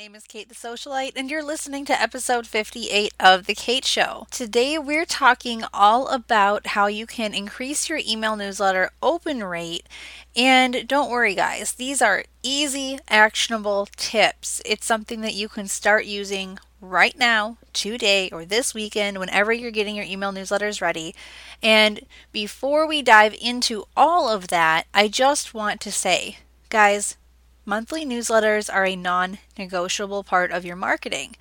name is Kate the Socialite, and you're listening to episode 58 of The Kate Show. Today, we're talking all about how you can increase your email newsletter open rate. And don't worry, guys, these are easy, actionable tips. It's something that you can start using right now, today, or this weekend, whenever you're getting your email newsletters ready. And before we dive into all of that, I just want to say, guys, monthly newsletters are a non negotiable part of your marketing.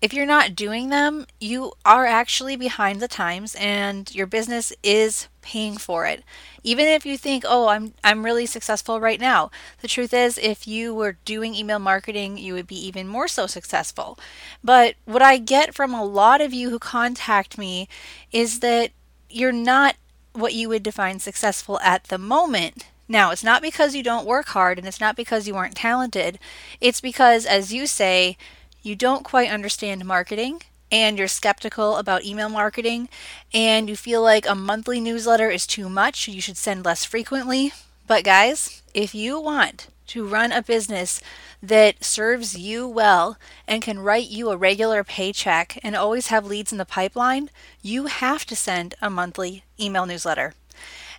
If you're not doing them, you are actually behind the times and your business is paying for it. Even if you think, "Oh, I'm I'm really successful right now." The truth is, if you were doing email marketing, you would be even more so successful. But what I get from a lot of you who contact me is that you're not what you would define successful at the moment. Now, it's not because you don't work hard and it's not because you aren't talented. It's because, as you say, you don't quite understand marketing and you're skeptical about email marketing and you feel like a monthly newsletter is too much, you should send less frequently. But, guys, if you want to run a business that serves you well and can write you a regular paycheck and always have leads in the pipeline, you have to send a monthly email newsletter.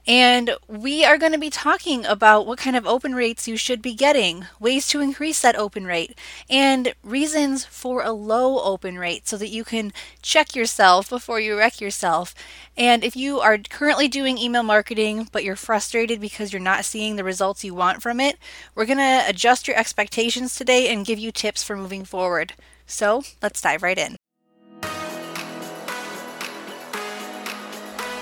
And we are going to be talking about what kind of open rates you should be getting, ways to increase that open rate, and reasons for a low open rate so that you can check yourself before you wreck yourself. And if you are currently doing email marketing but you're frustrated because you're not seeing the results you want from it, we're going to adjust your expectations today and give you tips for moving forward. So let's dive right in.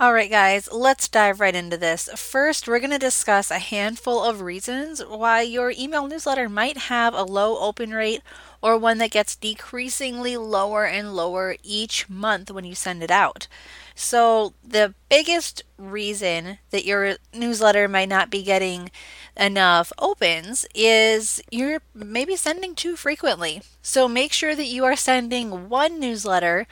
All right, guys, let's dive right into this. First, we're going to discuss a handful of reasons why your email newsletter might have a low open rate or one that gets decreasingly lower and lower each month when you send it out. So, the biggest reason that your newsletter might not be getting enough opens is you're maybe sending too frequently. So, make sure that you are sending one newsletter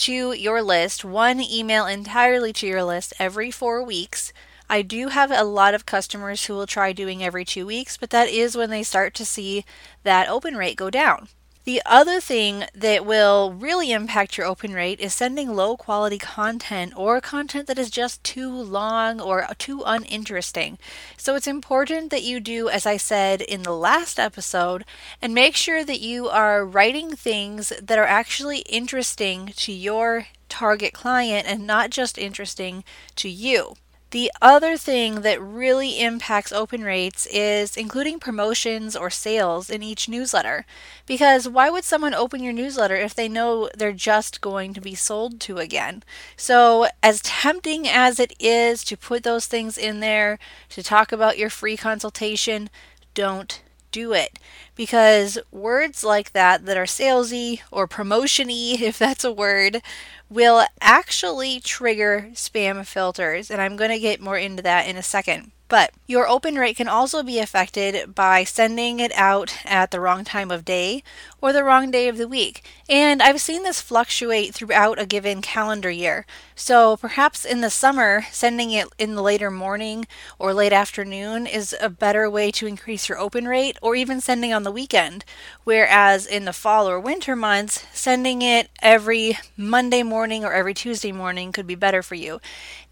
to your list, one email entirely to your list every four weeks. I do have a lot of customers who will try doing every two weeks, but that is when they start to see that open rate go down. The other thing that will really impact your open rate is sending low quality content or content that is just too long or too uninteresting. So it's important that you do, as I said in the last episode, and make sure that you are writing things that are actually interesting to your target client and not just interesting to you. The other thing that really impacts open rates is including promotions or sales in each newsletter. Because why would someone open your newsletter if they know they're just going to be sold to again? So, as tempting as it is to put those things in there, to talk about your free consultation, don't do it because words like that that are salesy or promotiony if that's a word will actually trigger spam filters and I'm going to get more into that in a second. But your open rate can also be affected by sending it out at the wrong time of day or the wrong day of the week. And I've seen this fluctuate throughout a given calendar year. So perhaps in the summer, sending it in the later morning or late afternoon is a better way to increase your open rate, or even sending on the weekend. Whereas in the fall or winter months, sending it every Monday morning or every Tuesday morning could be better for you.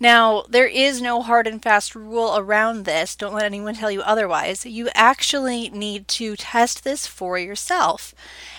Now, there is no hard and fast rule around this. Don't let anyone tell you otherwise. You actually need to test this for yourself.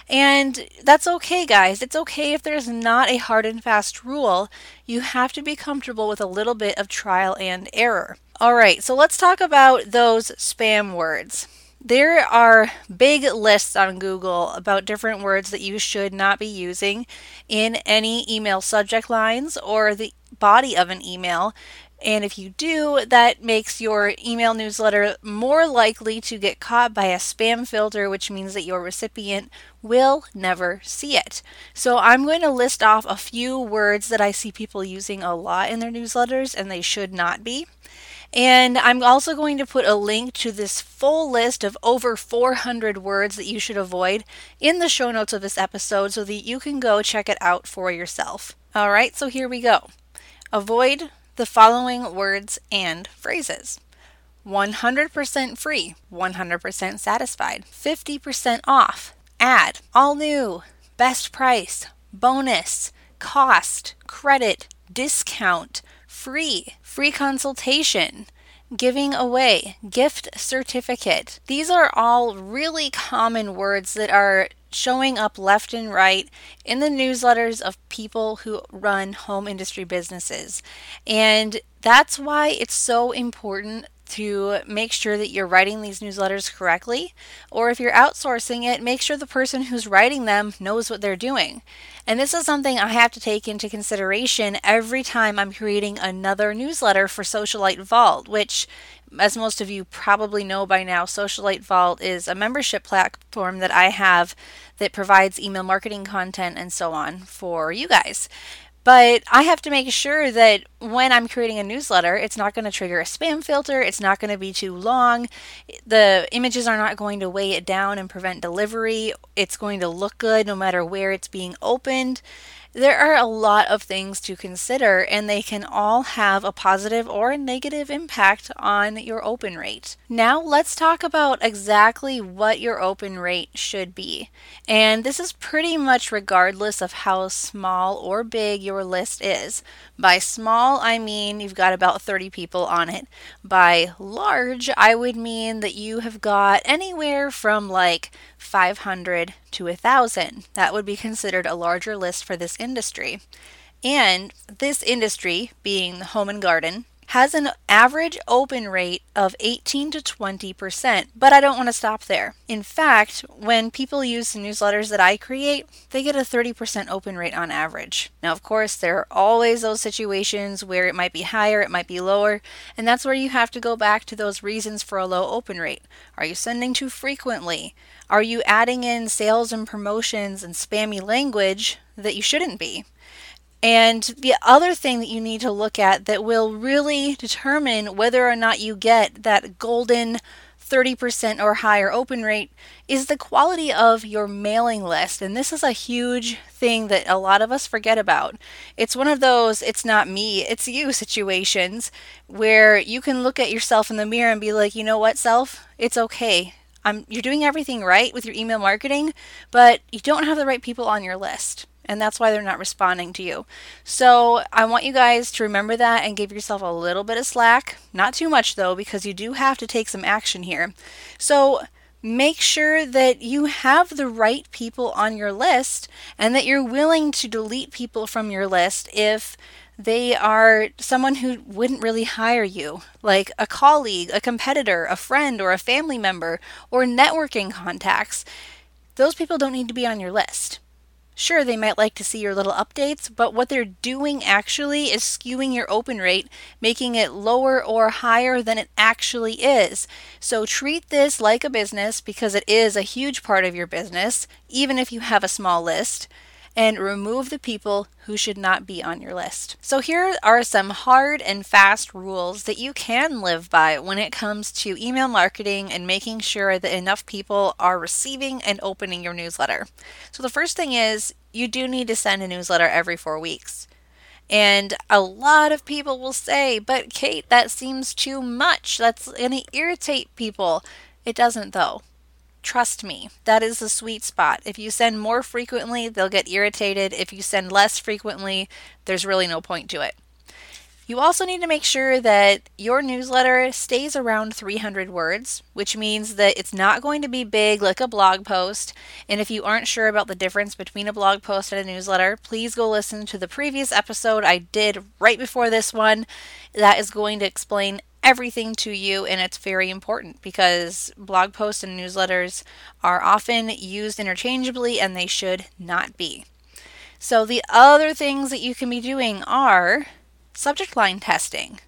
And that's okay, guys. It's okay if there's not a hard and fast rule. You have to be comfortable with a little bit of trial and error. All right, so let's talk about those spam words. There are big lists on Google about different words that you should not be using in any email subject lines or the body of an email And if you do, that makes your email newsletter more likely to get caught by a spam filter, which means that your recipient will never see it. So I'm going to list off a few words that I see people using a lot in their newsletters and they should not be. And I'm also going to put a link to this full list of over 400 words that you should avoid in the show notes of this episode so that you can go check it out for yourself. All right, so here we go. Avoid the following words and phrases 100% free, 100% satisfied, 50% off, ad, all new, best price, bonus, cost, credit, discount, free, free consultation, giving away, gift certificate. These are all really common words that are showing up left and right in the newsletters of people who run home industry businesses. And that's why it's so important to make sure that you're writing these newsletters correctly. Or if you're outsourcing it, make sure the person who's writing them knows what they're doing. And this is something I have to take into consideration every time I'm creating another newsletter for Socialite Vault, which as most of you probably know by now, Socialite Vault is a membership platform that I have that provides email marketing content and so on for you guys. But I have to make sure that when I'm creating a newsletter, it's not going to trigger a spam filter. It's not going to be too long. The images are not going to weigh it down and prevent delivery. It's going to look good no matter where it's being opened. There are a lot of things to consider, and they can all have a positive or a negative impact on your open rate. Now, let's talk about exactly what your open rate should be. And this is pretty much regardless of how small or big your list is. By small, I mean you've got about 30 people on it. By large, I would mean that you have got anywhere from like 500 to 1,000. That would be considered a larger list for this industry. And this industry, being the home and garden, has an average open rate of 18 to 20%, but I don't want to stop there. In fact, when people use the newsletters that I create, they get a 30% open rate on average. Now, of course, there are always those situations where it might be higher, it might be lower, and that's where you have to go back to those reasons for a low open rate. Are you sending too frequently? Are you adding in sales and promotions and spammy language that you shouldn't be? And the other thing that you need to look at that will really determine whether or not you get that golden 30% or higher open rate is the quality of your mailing list. And this is a huge thing that a lot of us forget about. It's one of those, it's not me, it's you situations where you can look at yourself in the mirror and be like, you know what, self? It's okay. I'm, you're doing everything right with your email marketing, but you don't have the right people on your list and that's why they're not responding to you. So I want you guys to remember that and give yourself a little bit of slack. Not too much though, because you do have to take some action here. So make sure that you have the right people on your list and that you're willing to delete people from your list if they are someone who wouldn't really hire you, like a colleague, a competitor, a friend, or a family member, or networking contacts. Those people don't need to be on your list. Sure, they might like to see your little updates, but what they're doing actually is skewing your open rate, making it lower or higher than it actually is. So treat this like a business because it is a huge part of your business, even if you have a small list and remove the people who should not be on your list. So, here are some hard and fast rules that you can live by when it comes to email marketing and making sure that enough people are receiving and opening your newsletter. So, the first thing is you do need to send a newsletter every four weeks. And a lot of people will say, but Kate, that seems too much. That's going to irritate people. It doesn't, though. Trust me, that is the sweet spot. If you send more frequently, they'll get irritated. If you send less frequently, there's really no point to it. You also need to make sure that your newsletter stays around 300 words, which means that it's not going to be big like a blog post. And if you aren't sure about the difference between a blog post and a newsletter, please go listen to the previous episode I did right before this one. That is going to explain everything to you and it's very important because blog posts and newsletters are often used interchangeably and they should not be. So the other things that you can be doing are subject line testing.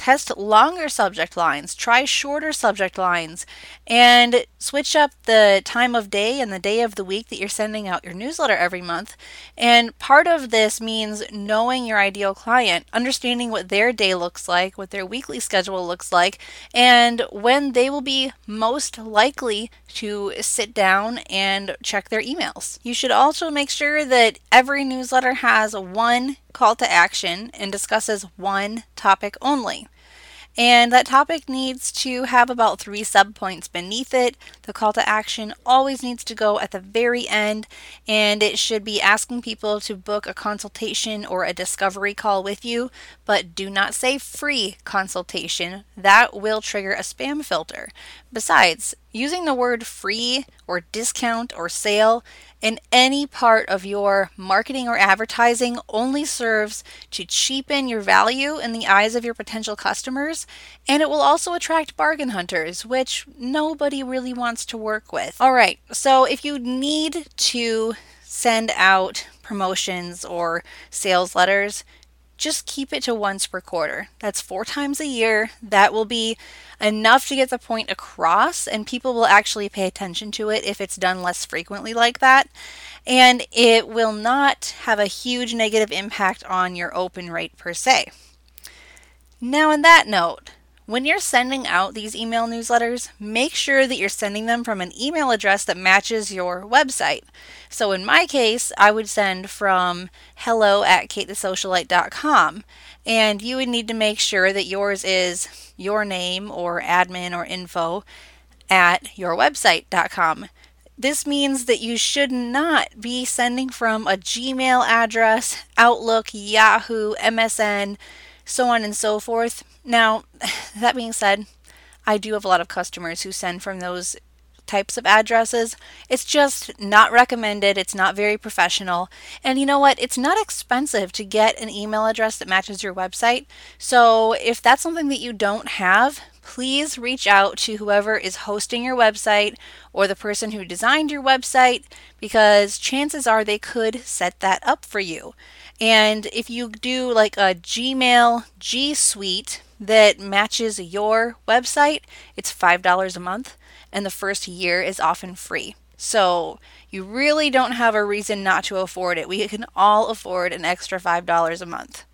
Test longer subject lines, try shorter subject lines, and switch up the time of day and the day of the week that you're sending out your newsletter every month. And part of this means knowing your ideal client, understanding what their day looks like, what their weekly schedule looks like, and when they will be most likely to sit down and check their emails. You should also make sure that every newsletter has one call to action and discusses one topic only. And that topic needs to have about three subpoints beneath it. The call to action always needs to go at the very end, and it should be asking people to book a consultation or a discovery call with you, but do not say free consultation. That will trigger a spam filter. Besides, using the word free or discount or sale in any part of your marketing or advertising only serves to cheapen your value in the eyes of your potential customers, and it will also attract bargain hunters, which nobody really wants to work with. All right, so if you need to send out promotions or sales letters, just keep it to once per quarter. That's four times a year. That will be enough to get the point across, and people will actually pay attention to it if it's done less frequently like that. And it will not have a huge negative impact on your open rate per se. Now, on that note, when you're sending out these email newsletters, make sure that you're sending them from an email address that matches your website. So in my case, I would send from hello at katethesocialite.com. And you would need to make sure that yours is your name or admin or info at yourwebsite.com. This means that you should not be sending from a Gmail address, Outlook, Yahoo, MSN, so on and so forth. Now, that being said, I do have a lot of customers who send from those types of addresses. It's just not recommended. It's not very professional. And you know what? It's not expensive to get an email address that matches your website. So if that's something that you don't have, please reach out to whoever is hosting your website or the person who designed your website because chances are they could set that up for you. And if you do like a Gmail G Suite that matches your website, it's $5 a month, and the first year is often free. So you really don't have a reason not to afford it. We can all afford an extra $5 a month.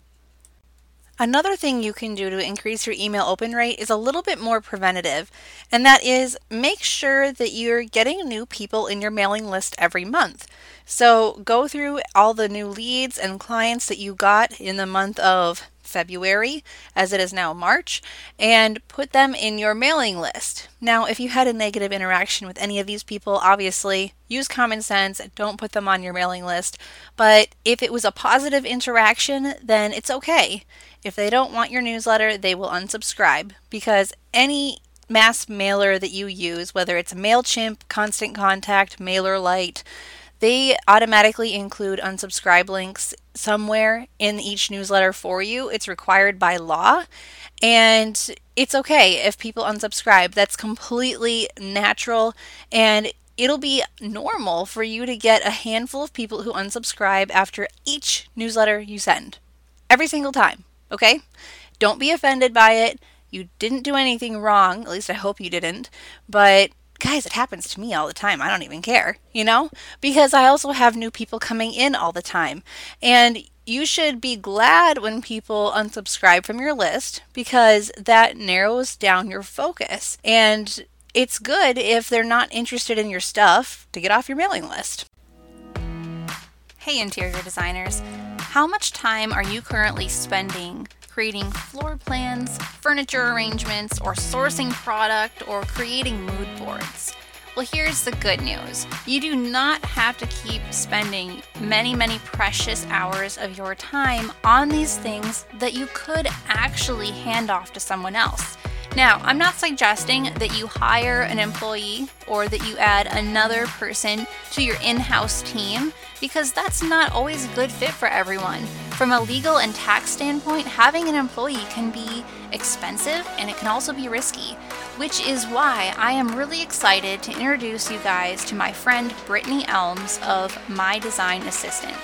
Another thing you can do to increase your email open rate is a little bit more preventative, and that is make sure that you're getting new people in your mailing list every month. So go through all the new leads and clients that you got in the month of February, as it is now March, and put them in your mailing list. Now, if you had a negative interaction with any of these people, obviously use common sense, don't put them on your mailing list. But if it was a positive interaction, then it's okay. If they don't want your newsletter, they will unsubscribe because any mass mailer that you use, whether it's MailChimp, Constant Contact, MailerLite, they automatically include unsubscribe links somewhere in each newsletter for you. It's required by law. And it's okay if people unsubscribe. That's completely natural. And it'll be normal for you to get a handful of people who unsubscribe after each newsletter you send. Every single time. Okay? Don't be offended by it. You didn't do anything wrong. At least I hope you didn't. But guys, it happens to me all the time. I don't even care, you know? Because I also have new people coming in all the time. And you should be glad when people unsubscribe from your list because that narrows down your focus. And it's good if they're not interested in your stuff to get off your mailing list. Hey, interior designers. How much time are you currently spending creating floor plans, furniture arrangements, or sourcing product, or creating mood boards? Well, here's the good news. You do not have to keep spending many, many precious hours of your time on these things that you could actually hand off to someone else. Now, I'm not suggesting that you hire an employee or that you add another person to your in house team because that's not always a good fit for everyone. From a legal and tax standpoint, having an employee can be expensive and it can also be risky, which is why I am really excited to introduce you guys to my friend Brittany Elms of My Design Assistant.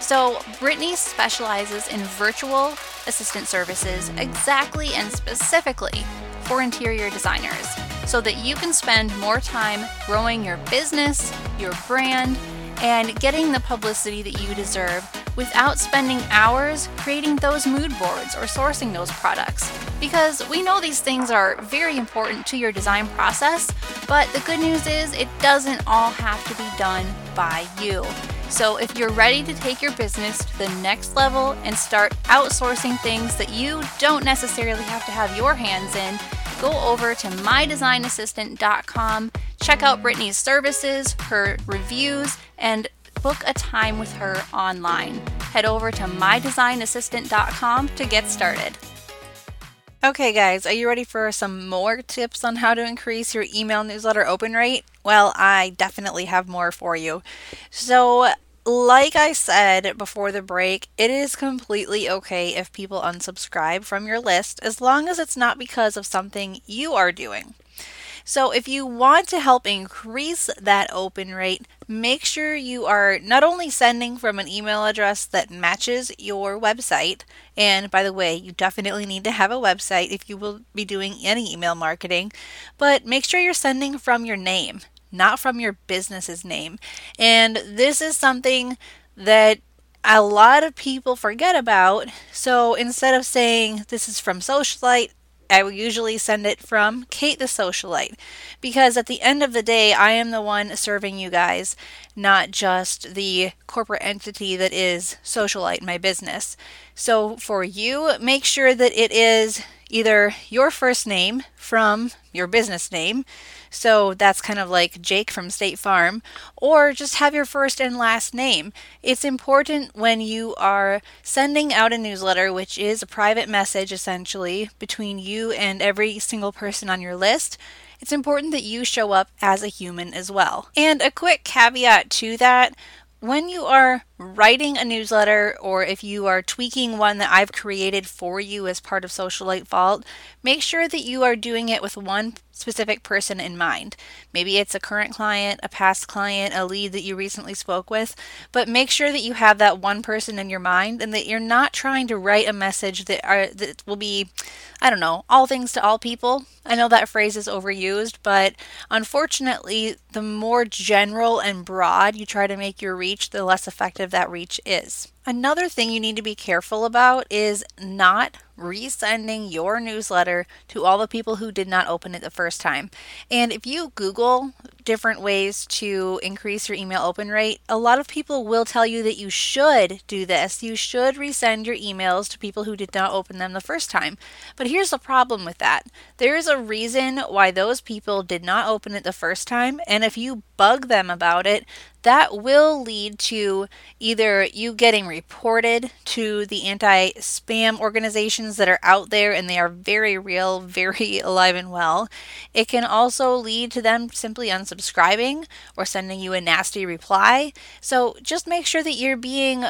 So, Brittany specializes in virtual assistant services exactly and specifically for interior designers so that you can spend more time growing your business, your brand, and getting the publicity that you deserve without spending hours creating those mood boards or sourcing those products. Because we know these things are very important to your design process, but the good news is it doesn't all have to be done by you. So, if you're ready to take your business to the next level and start outsourcing things that you don't necessarily have to have your hands in, go over to mydesignassistant.com, check out Brittany's services, her reviews, and book a time with her online. Head over to mydesignassistant.com to get started. Okay, guys, are you ready for some more tips on how to increase your email newsletter open rate? Well, I definitely have more for you. So, like I said before the break, it is completely okay if people unsubscribe from your list as long as it's not because of something you are doing. So, if you want to help increase that open rate, make sure you are not only sending from an email address that matches your website, and by the way, you definitely need to have a website if you will be doing any email marketing, but make sure you're sending from your name not from your business's name. And this is something that a lot of people forget about. So instead of saying this is from Socialite, I will usually send it from Kate the Socialite because at the end of the day, I am the one serving you guys, not just the corporate entity that is Socialite, my business. So for you, make sure that it is either your first name from your business name so that's kind of like Jake from State Farm, or just have your first and last name. It's important when you are sending out a newsletter, which is a private message essentially between you and every single person on your list. It's important that you show up as a human as well. And a quick caveat to that when you are writing a newsletter or if you are tweaking one that I've created for you as part of Socialite Vault, make sure that you are doing it with one specific person in mind. Maybe it's a current client, a past client, a lead that you recently spoke with, but make sure that you have that one person in your mind and that you're not trying to write a message that are that will be I don't know, all things to all people. I know that phrase is overused, but unfortunately, the more general and broad you try to make your reach, the less effective that reach is. Another thing you need to be careful about is not resending your newsletter to all the people who did not open it the first time. And if you Google different ways to increase your email open rate, a lot of people will tell you that you should do this. You should resend your emails to people who did not open them the first time. But here's the problem with that there is a reason why those people did not open it the first time. And if you bug them about it, that will lead to either you getting reported to the anti spam organizations that are out there and they are very real, very alive and well. It can also lead to them simply unsubscribing or sending you a nasty reply. So just make sure that you're being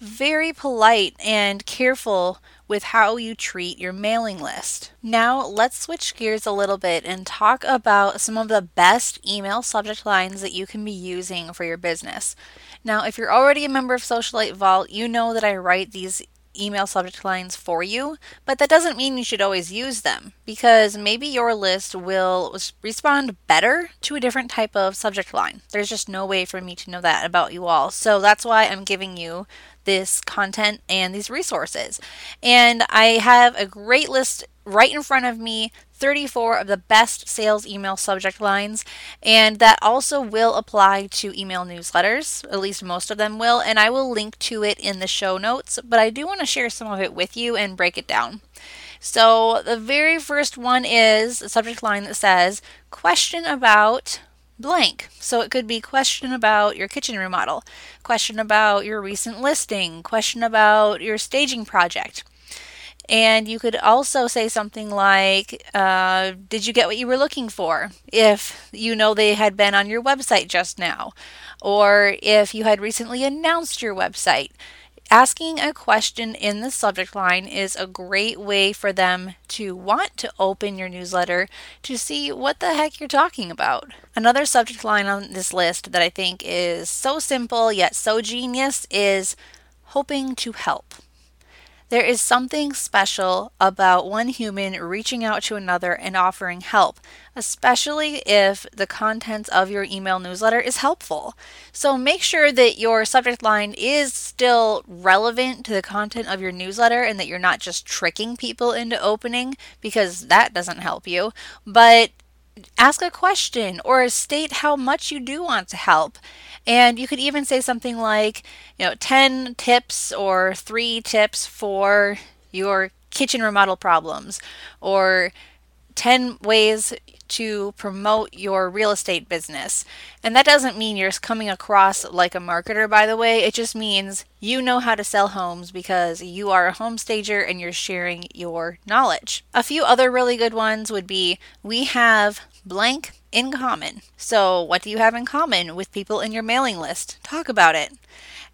very polite and careful with how you treat your mailing list. Now, let's switch gears a little bit and talk about some of the best email subject lines that you can be using for your business. Now, if you're already a member of Socialite Vault, you know that I write these email subject lines for you, but that doesn't mean you should always use them because maybe your list will respond better to a different type of subject line. There's just no way for me to know that about you all. So that's why I'm giving you this content and these resources. And I have a great list right in front of me 34 of the best sales email subject lines, and that also will apply to email newsletters. At least most of them will, and I will link to it in the show notes, but I do want to share some of it with you and break it down. So, the very first one is a subject line that says, Question about blank. So it could be question about your kitchen remodel, question about your recent listing, question about your staging project. And you could also say something like, uh, Did you get what you were looking for? If you know they had been on your website just now, or if you had recently announced your website. Asking a question in the subject line is a great way for them to want to open your newsletter to see what the heck you're talking about. Another subject line on this list that I think is so simple yet so genius is hoping to help. There is something special about one human reaching out to another and offering help, especially if the contents of your email newsletter is helpful. So make sure that your subject line is still relevant to the content of your newsletter and that you're not just tricking people into opening because that doesn't help you, but ask a question or state how much you do want to help. And you could even say something like, you know, 10 tips or three tips for your kitchen remodel problems, or 10 ways to promote your real estate business. And that doesn't mean you're coming across like a marketer, by the way. It just means you know how to sell homes because you are a home stager and you're sharing your knowledge. A few other really good ones would be we have blank in common. So, what do you have in common with people in your mailing list? Talk about it.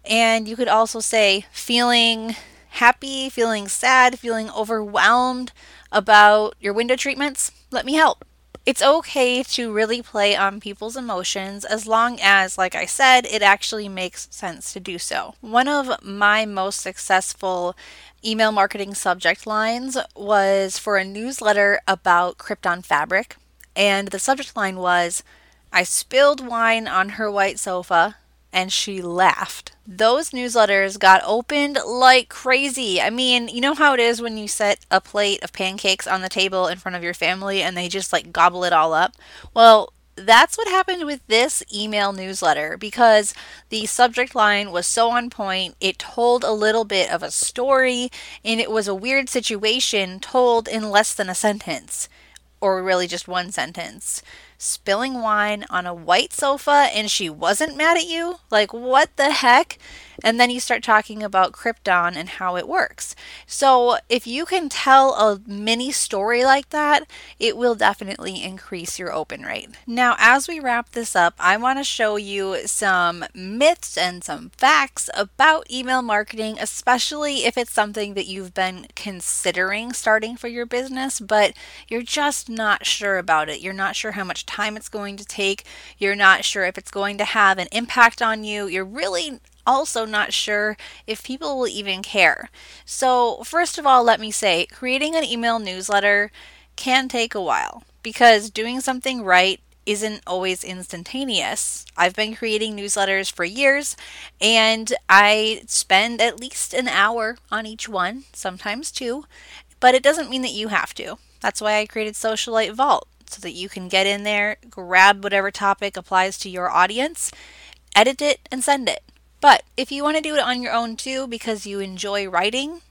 And you could also say feeling happy, feeling sad, feeling overwhelmed about your window treatments. Let me help. It's okay to really play on people's emotions as long as, like I said, it actually makes sense to do so. One of my most successful email marketing subject lines was for a newsletter about Crypton fabric. And the subject line was I spilled wine on her white sofa and she laughed. Those newsletters got opened like crazy. I mean, you know how it is when you set a plate of pancakes on the table in front of your family and they just like gobble it all up? Well, that's what happened with this email newsletter because the subject line was so on point. It told a little bit of a story and it was a weird situation told in less than a sentence or really just one sentence spilling wine on a white sofa and she wasn't mad at you? Like, what the heck? And then you start talking about Crypton and how it works. So, if you can tell a mini story like that, it will definitely increase your open rate. Now, as we wrap this up, I want to show you some myths and some facts about email marketing, especially if it's something that you've been considering starting for your business, but you're just not sure about it. You're not sure how much time it's going to take. You're not sure if it's going to have an impact on you. You're really also not sure if people will even care. So, first of all, let me say creating an email newsletter can take a while because doing something right isn't always instantaneous. I've been creating newsletters for years and I spend at least an hour on each one, sometimes two, but it doesn't mean that you have to. That's why I created Socialite Vault so that you can get in there, grab whatever topic applies to your audience, edit it, and send it. But if you want to do it on your own too because you enjoy writing,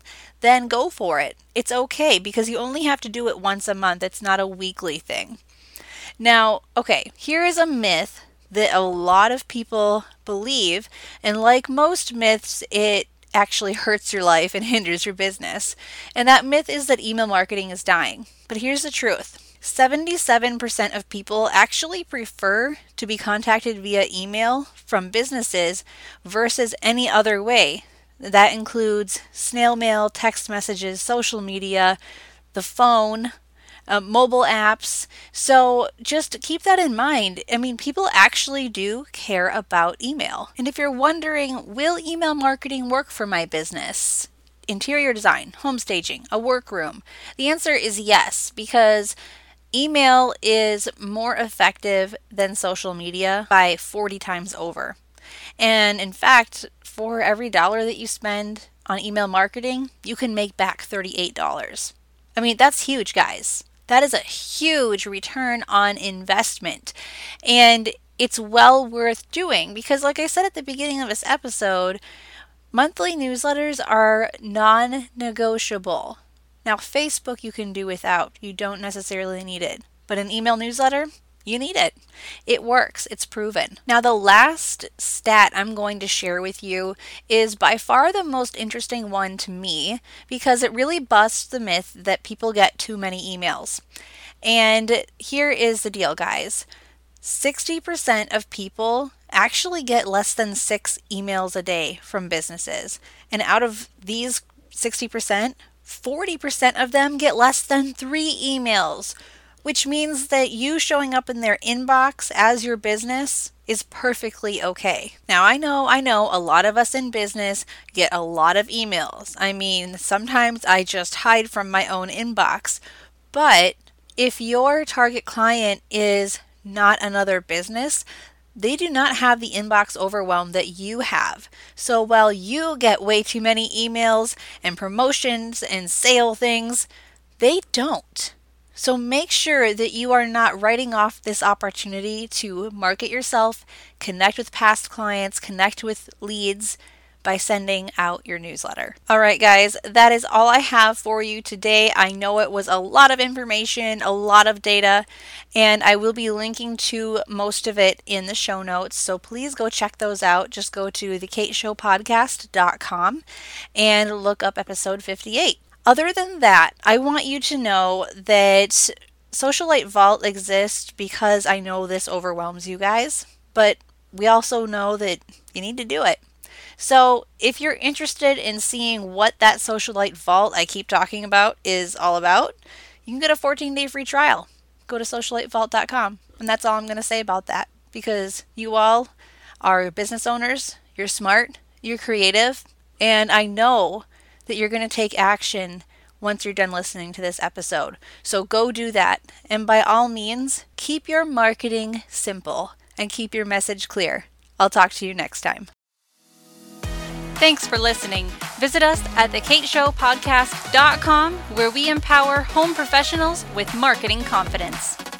then go for it. It's okay because you only have to do it once a month, it's not a weekly thing. Now, okay, here is a myth that a lot of people believe, and like most myths, it actually hurts your life and hinders your business. And that myth is that email marketing is dying. But here's the truth 77% of people actually prefer to be contacted via email from businesses versus any other way. That includes snail mail, text messages, social media, the phone, uh, mobile apps. So just keep that in mind. I mean, people actually do care about email. And if you're wondering, will email marketing work for my business? Interior design, home staging, a workroom? The answer is yes, because Email is more effective than social media by 40 times over. And in fact, for every dollar that you spend on email marketing, you can make back $38. I mean, that's huge, guys. That is a huge return on investment. And it's well worth doing because, like I said at the beginning of this episode, monthly newsletters are non negotiable. Now, Facebook you can do without, you don't necessarily need it. But an email newsletter, you need it. It works, it's proven. Now, the last stat I'm going to share with you is by far the most interesting one to me because it really busts the myth that people get too many emails. And here is the deal, guys 60% of people actually get less than six emails a day from businesses. And out of these 60%, 40% of them get less than three emails. which means that you showing up in their inbox as your business is perfectly okay. Now, I know, I know a lot of us in business get a lot of emails. I mean, sometimes I just hide from my own inbox. But if your target client is not another business, they do not have the inbox overwhelm that you have. So while you get way too many emails and promotions and sale things, they don't. So make sure that you are not writing off this opportunity to market yourself, connect with past clients, connect with leads, by sending out your newsletter. All right, guys, that is all I have for you today. I know it was a lot of information, a lot of data, and I will be linking to most of it in the show notes. So please go check those out. Just go to thekateshowpodcast.com and look up episode 58. Other than that, I want you to know that Socialite Vault exists because I know this overwhelms you guys, but we also know that you need to do it. So, if you're interested in seeing what that Socialite Vault I keep talking about is all about, you can get a 14 day free trial. Go to socialitevault.com. And that's all I'm going to say about that because you all are business owners, you're smart, you're creative, and I know that you're going to take action once you're done listening to this episode. So go do that. And by all means, keep your marketing simple and keep your message clear. I'll talk to you next time. Thanks for listening. Visit us at thekateshowpodcast.com where we empower home professionals with marketing confidence.